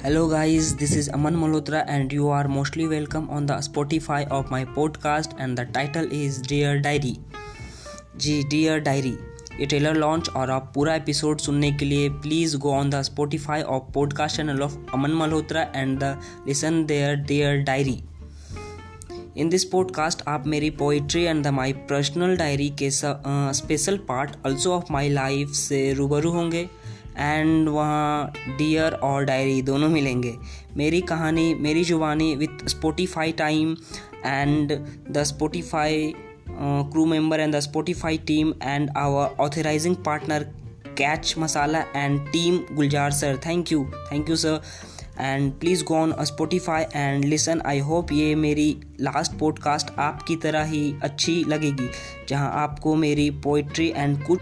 Hello, guys, this is Aman Malhotra, and you are mostly welcome on the Spotify of my podcast. And the title is Dear Diary. जी dear diary ये trailer launch और आप पूरा episode सुनने के लिए please go on the Spotify of podcast channel of Aman Malhotra and the listen there dear diary in this podcast आप मेरी poetry and the my personal diary के special part also of my life से रूबरू होंगे and वहाँ dear और diary दोनों मिलेंगे। मेरी कहानी, मेरी जुबानी with Spotify time and the Spotify crew member and the Spotify team and our authorizing partner Catch Masala and team Gulzar sir thank you thank you sir and please go on Spotify and listen I hope ये मेरी last podcast आपकी तरह ही अच्छी लगेगी, जहाँ आपको मेरी poetry and कुछ